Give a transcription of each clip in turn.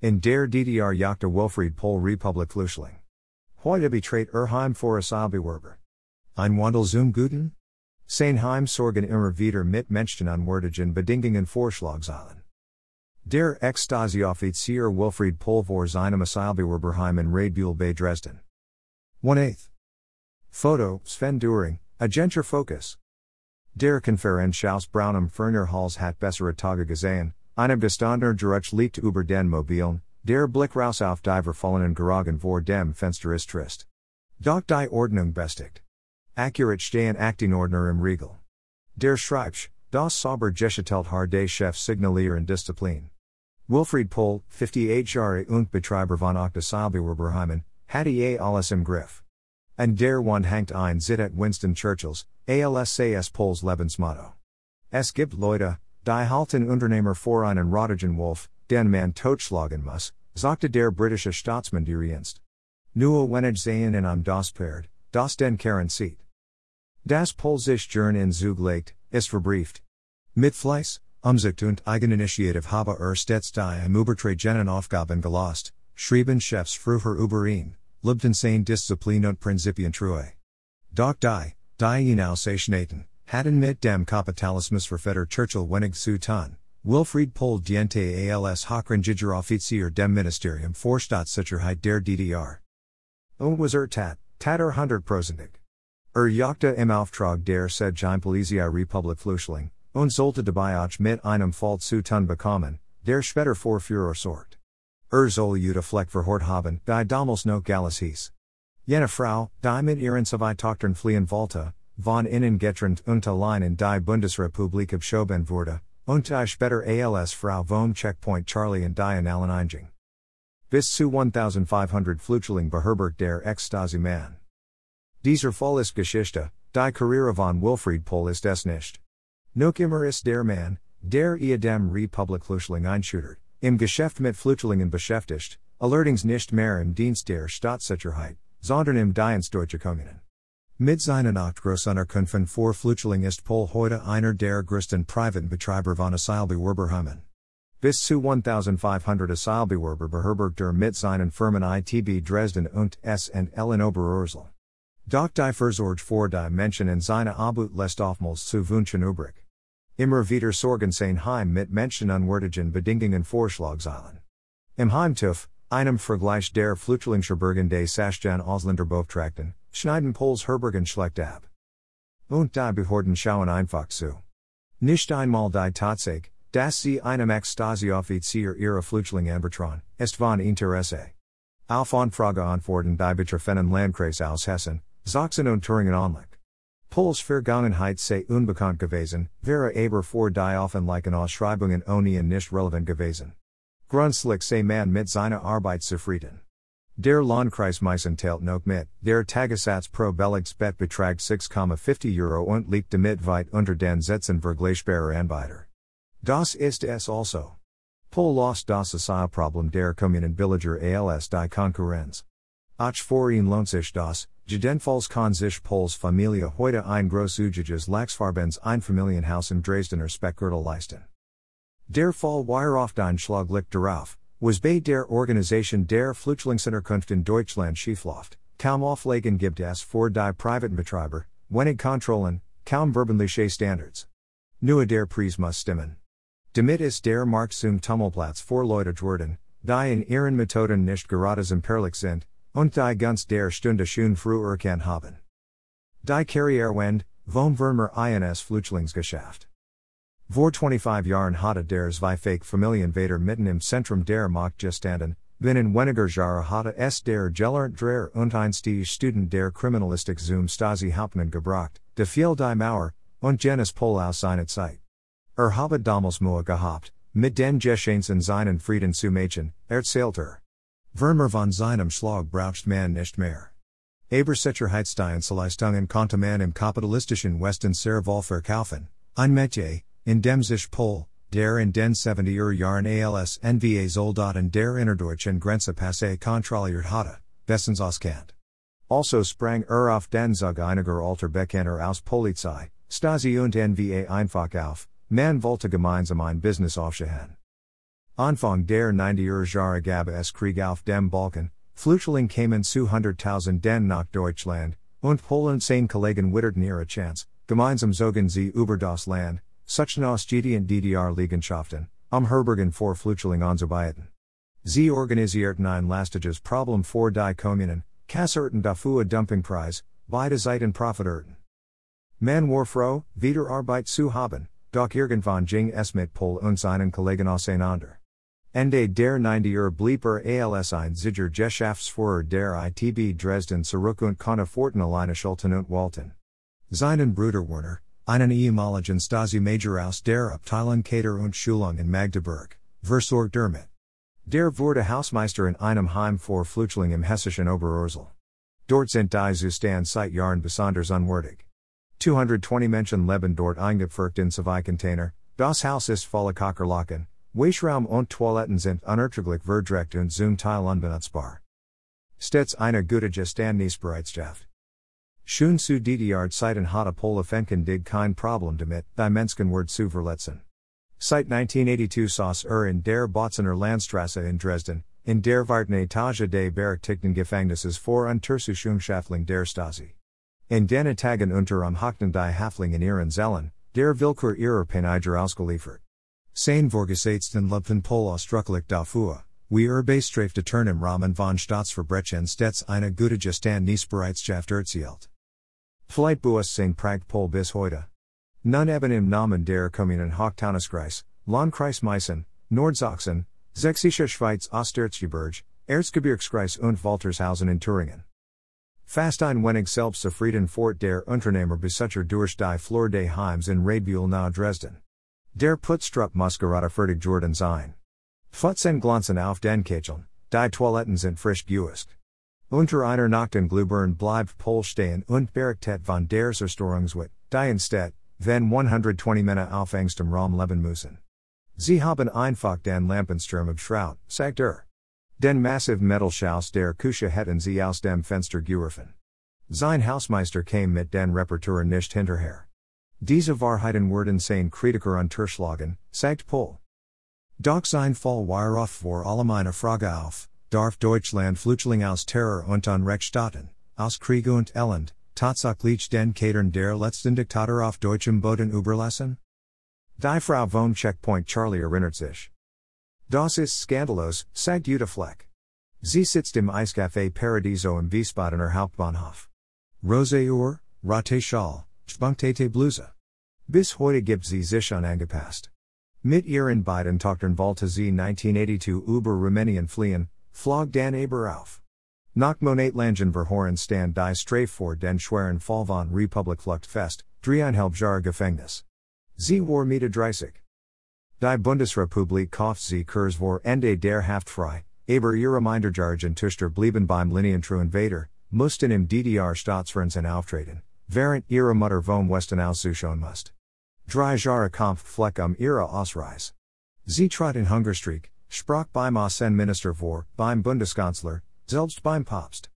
In der DDR jagte Wilfried Pohl Republik Flüchtling. Heute betreut Erheim vor Asylbewerber. Ein Wandel zum Guten? Seinheim sorgen immer wieder mit Menschen unwürdigen Bedingungen Vorschlagzeilen. Der Ex-Stasi-Offizier Wilfried Pohl vor seinem Asylbewerberheim in Radebeul bei Dresden. 1 8. Photo, Sven Döring, Agentur Focus. Der Konferenzschaus Braunum Ferner Hals hat bessere Tage gesehen, einem Gestander Geruch liegt über den Mobilen, der Blick raus auf die verfallenen Garagen vor dem Fenster ist trist. Doch die Ordnung bestigt. Accurate stehen Aktenordner im Riegel. Der Schreibsch, das sauber gestellt har des Chefs signalieren Disziplin. Wilfried Pohl, 58 Jahre und Betreiber von Octasilbewerberheimen, hatte eh alles im Griff. And der Wand hangt ein Zit at Winston Churchill's, ALSAS Pohls Lebensmotto. Es gibt Leute, die halten Unternehmer vor einen Rodigen Wolf, den man totschlagen muss, sagte der britische Staatsmann Dienst. Nur wenig sehen in am das Pferd, das den Karen sieht. Das Polsisch Journ in Zug legt, ist verbrieft. Mit Fleiß, Umsicht und Eigeninitiative habe er stets die im Übertragenen Aufgaben gelost, schrieben Chefs früher über ihn, Libten seine Disziplin und Prinzipien treu. Doch die, die Inaussationaten, hatten mit dem Kapitalismus verfetter Churchill wenig zu tun, Wilfried Pohl diente als Hochrangiger Offizier dem Ministerium für Staatssicherheit der DDR. Und was er tat, tat er hundertprozentig. Er jagte im Auftrag der Sedgeheim Polizei Republik Flüchtling, und sollte dabei auch mit einem Fall zu tun bekommen, der später vor Führer sorgt. Er soll Jutta Fleck verhort haben, die damals no Gallus hieß. Jene Frau, die mit ihren zwei fliehen wollte, von innen und allein in die Bundesrepublik abschoben wurde, und die später als Frau vom Checkpoint Charlie in die Annalen Einjing. Bis zu 1500 Flüchtling beherbergt der Ex-Stasi-Mann. Dieser Fall ist Geschichte, die Karriere von Wilfried Pohl ist es nicht. Noch immer ist der Mann, der ihr dem Republik Flüchtling einschüttert, im Geschäft mit Flüchtlingen beschäftigt, allerdings nicht mehr im Dienst der Staatssicherheit, sondern im Dienst Deutsche Kommunen. Mit seinen acht Grossunterkünften vor Flüchtling ist Pohl heute einer der größten privaten Betreiber von Asylbewerberheimen. Bis zu 1500 Asylbewerber beherbergt er mit seinen Firmen ITB Dresden und S&L in Oberursel. Doch die Versorge vor die Menschen in seine Arbeit lässt oftmals zu wünschen übrig. Immer wieder sorgen sein Heim mit Menschen unwürdigen Bedingungen Vorschlagzeilen. Im Heimtuf, einem Vergleich der Flüchtlingsherbergen des Sachjan Ausländerbeauftragten, schneiden Pohls Herbergen schlecht ab. Und die Behörden schauen einfach zu. Nicht einmal die Tatsache, dass sie einem Ex-Stasi-Offizier ihre Flüchtling anvertrauen, ist von Interesse. Auf Anfrage antworten die betreffenden Landkreis aus Hessen, Sachsen und Thüringen onlich. Pohls Vergangenheit sei unbekannt gewesen, wäre aber vor die offenlichen Ausschreibungen ohnehin nicht relevant gewesen. Grundslick sei man mit seiner Arbeit zufrieden. Der Landkreis Meissen teilt noch mit, der Tagessatz pro Beleggsbett betragt 6,50 Euro und liegt damit weit unter den Sätzen vergleichbarer Anbieter. Das ist es also. Pohl lost das Asylproblem der Kommunen billiger als die Konkurrenz. Ach vor ihn lohnt sich das, Jedenfalls kann sich Pohls Familie heute ein großzügiges Lachsfarbens Einfamilienhaus in Dresdener Speckgürtel leisten. Der Fall Wireoff liegt darauf, was bei der Organisation der Flüchtlingsunterkunft in Deutschland schiefläuft, kaum Auflagen gibt es für die privaten Betreiber, wenig Kontrollen, kaum verbindliche Standards. Nur der Preis muss stimmen. Damit ist der Markt zum Tummelplatz für Leute worden, die in ihren Methoden nicht gerade zimperlich sind, und die Gunst der Stunde schon früher kann haben. Die Karrierewende, vom Vermer ins Flüchtlingsgeschäft. Vor 25 Jahren hatte der zwei Familienvater mitten im Zentrum der Macht gestanden, binnen weniger Jahre hatte es der Gelernte Dreher und Einstieg Student der Kriminalistik zum Stasi Hauptmann gebracht, de viel die Mauer, und Jenes Pohl aus seiner Zeit. Er habe damals Mühe gehabt, mit den Geschehnissen seinen Frieden zu machen, erzählt er. Vermer von seinem Schlag braucht man nicht mehr. Aber Sicherheitsdienstleistungen konnte man im kapitalistischen Westen sehr wohl verkaufen, ein Metier, in dem sich Pohl, der in den 70er Jahren als NVA Soldaten der innerdeutschen Grenze Passe kontrolliert hatte, bestens auskannt. Also sprang er auf den Zug einiger alter Bekannter aus Polizei, Stasi und NVA einfach auf, man wollte gemeinsam ein Business aufstehen. Anfang der 90er Jahre gab es Krieg auf dem Balkan, Flüchtling kamen zu hunderttausend den nach Deutschland, und Polen sein Kollegen witterten ihre Chance, gemeinsam zogen sie über das Land, suchen aus GD DDR-Liegenschaften, am Herbergen vor Flüchtling anzubieten. Sie organisierten ein lastiges Problem vor die Kommunen, kasserten dafür Dumpingpreis, beide Seiten profiterten. Man war froh, wieder Arbeit zu haben, doch irgendwann ging es mit Pohl und seinen Kollegen auseinander. Ende der 90er blieb er als ein Ziger Geschäftsführer der ITB Dresden zurück und konnte fortan alleine Schulten und Walten. Seinen Bruder Werner, einen ehemaligen Stasi-Major aus der Abteilung Kader und Schulung in Magdeburg, versorgt damit. Der wurde Hausmeister in einem Heim vor Flüchtling im hessischen Oberursel. Dort sind die Zustand seit Jahren besonders unwürdig. 220 Menschen leben dort eingepfercht in zwei Container, das Haus ist voller Kakerlaken, Waschraum und Toiletten sind unerträglich verdreckt und zum Teil unbenutzbar. Stets eine gute Gestandnisbereitschaft. Schön zu DDR Zeiten hatte Polafenken dig kein Problem damit, die Menschen Word zu verletzen. Seit 1982 saß er in der Bautzner Landstrasse in Dresden, in der vierten Etage des Berechtigten Gefängnisses vor Untersuchungshaftling der Stasi. In den Tagen unter am Hochten die Hafling in ihren Zellen, der Willkür ihrer Peiniger ausgeliefert. Sein Vorgesetzten Lupfen Pohl ausdrücklich dafür, wie er bestrafte Turn im Rahmen von Staatsverbrechen stets eine gute Gestandnisbereitschaft erzielt. Vielleicht buas sein Prag Pohl bis heute. Nun eben im Namen der Kommunen Hochtaunuskreis, Landkreis Meißen, Nordsachsen, Sächsische Schweiz Osterzgebirge, Erzgebirgskreis und Waltershausen in Thüringen. Fast ein wenig selbstzufrieden fort der Unternehmer besucher durch die Flur des Heims in Radebeul nahe Dresden. Der Putztrupp Muscarata fertig Jordan sein. Futzen glanzen auf den Kacheln, die Toiletten sind frisch geuscht. Unter einer Nacht in Glühbirn bleibt Pohl stehen und berichtet von der Zerstörungswut, die entsteht, wenn 120 Männer auf engstem Raum leben müssen. Sie haben einfach den Lampensturm Schraut, sagt er. Den massiv Metallschaus der Küche hätten sie aus dem Fenster geworfen. Sein Hausmeister kam mit den Reperturen nicht hinterher. Diese Wahrheiten wurden sein Kritiker unterschlagen, sagt Pohl. Doch sein Fall war oft vor allem eine Frage auf, darf Deutschland Flüchtling aus Terror und an Unrechtsstaaten, aus Krieg und Elend, tatsächlich den Kadern der letzten Diktator auf deutschem Boden überlassen? Die Frau von Checkpoint Charlie erinnert sich. Das ist skandalos, sagt Jutta Fleck. Sie sitzt im Eiscafé Paradiso im Wiesbadener Hauptbahnhof. Rose Uhr, Rate Schal, Spunktete Bluse. Bis heute gibt sie sich unangepasst. Mit ihren beiden Tochtern wollte sie 1982 über Rumänien fliehen, flog dan aber auf. Nach Monatelangen verhoren stand die Strafe vor den schweren Fall von Republik Flucht fest, dreieinhalb Jahre Gefängnis. Sie war Mitte 30. Die Bundesrepublik kauft sie Kurz vor Ende der Haftfrei, aber ihre Minderjargen Tuster blieben beim Linientruen Vader, mussten im DDR Staatsfernsehen auftreten, während ihre Mutter vom Westen aussuchen must. Drei Jahre Kampf Fleck um ihre Ausreise. Sie trat in Hungerstreik, sprach beim Außenminister vor, beim Bundeskanzler, selbst beim Papst.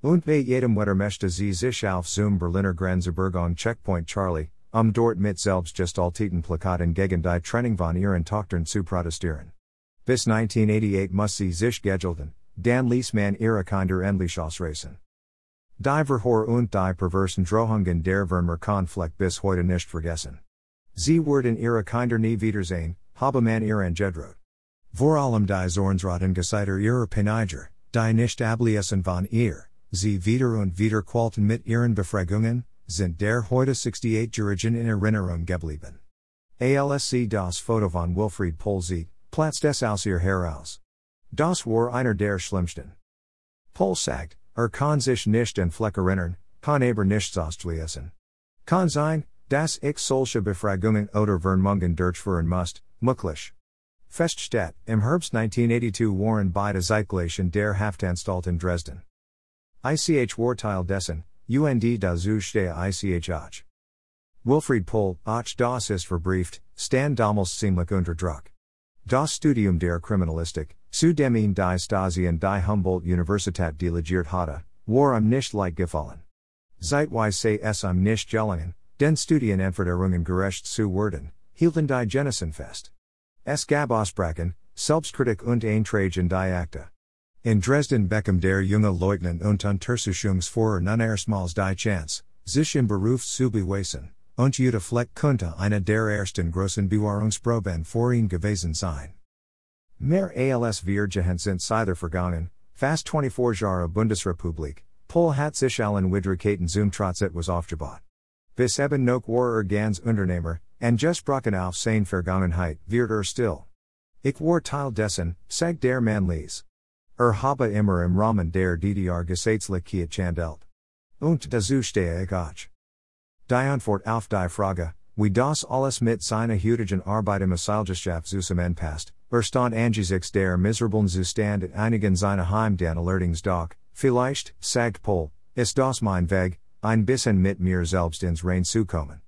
Und bei jedem Wetter möchte sie sich auf zum Berliner Grenzeberg Checkpoint Charlie, um dort mit selbst selbstgestalteten Plakaten gegen die Trennung von ihren Tochtern zu protestieren. Bis 1988 muss sie sich gegelten, dann ließ man ihre Kinder endlich ausreisen. Die Verhor und die perversen Drohungen der Vermer Konflikt bis heute nicht vergessen. Sie werden ihre Kinder nie wiedersehen, habe man ihren Jedrot. Vor allem die Zornsrotten Geseiter ihrer Peniger, die nicht abliessen von ihr, sie wieder und wieder qualten mit ihren Befragungen, sind der heute 68 Jurigen in Erinnerung geblieben. ALSC das Foto von Wilfried Polzit, Platz des aus ihr heraus. Das war einer der schlimmsten. Pohl sagt, er kann sich nicht en Fleck erinnern, kann aber nichts ausschließen. Kann sein, Das ich solche Befragungen oder Vernmungen durchführen must, mucklich. Feststedt, im Herbst 1982 waren beide Zeitgleichen der Haftanstalt in Dresden. ICH Warteil dessen, UND da Zuste ICH Wilfried Pohl, Ach das ist verbrieft, stand damals ziemlich unter Druck. Das Studium der Kriminalistik, zu dem ihn die Stasi und die Humboldt Universität delegiert hatte, war am nicht leicht gefallen. Zeitweise sei es am nicht gelungen, Den Studien Entferderungen gerecht zu werden, hielten die Genessen fest. Es gab Ausbrachen, Selbstkritik und Eintragen die Akte. In Dresden Beckham der junge Leutnant und Untersuchungsführer nun erstmals die Chance, sich im Beruf zu beweisen, und Jutta Fleck könnte eine der ersten großen Bewahrungsproben vor ihn gewesen sein. Mehr als wir sind Seither vergangen, fast 24 Jahre Bundesrepublik, Pohl hat sich allen Widrigkeiten zum Trotzet was aufgebaut. Bis eben noch war er ganz Unternehmer, and just brachen auf seine Vergangenheit wird er still. Ich war Teil dessen, sagt der Mann Lies. Er habe immer im Rahmen der DDR Gesetzlichkeit chandelt. Und dazu stehe ich auch. Die Antwort auf die Frage, wie das alles mit seiner heutigen Arbeit im Asylgeschaft zusammenpasst, Verstand angesichts der miserablen Zustand in einigen seiner Heimdan allerdings doch, vielleicht, sagt Pohl, ist das mein Weg, ein bisschen mit mir selbst ins Rein zu kommen.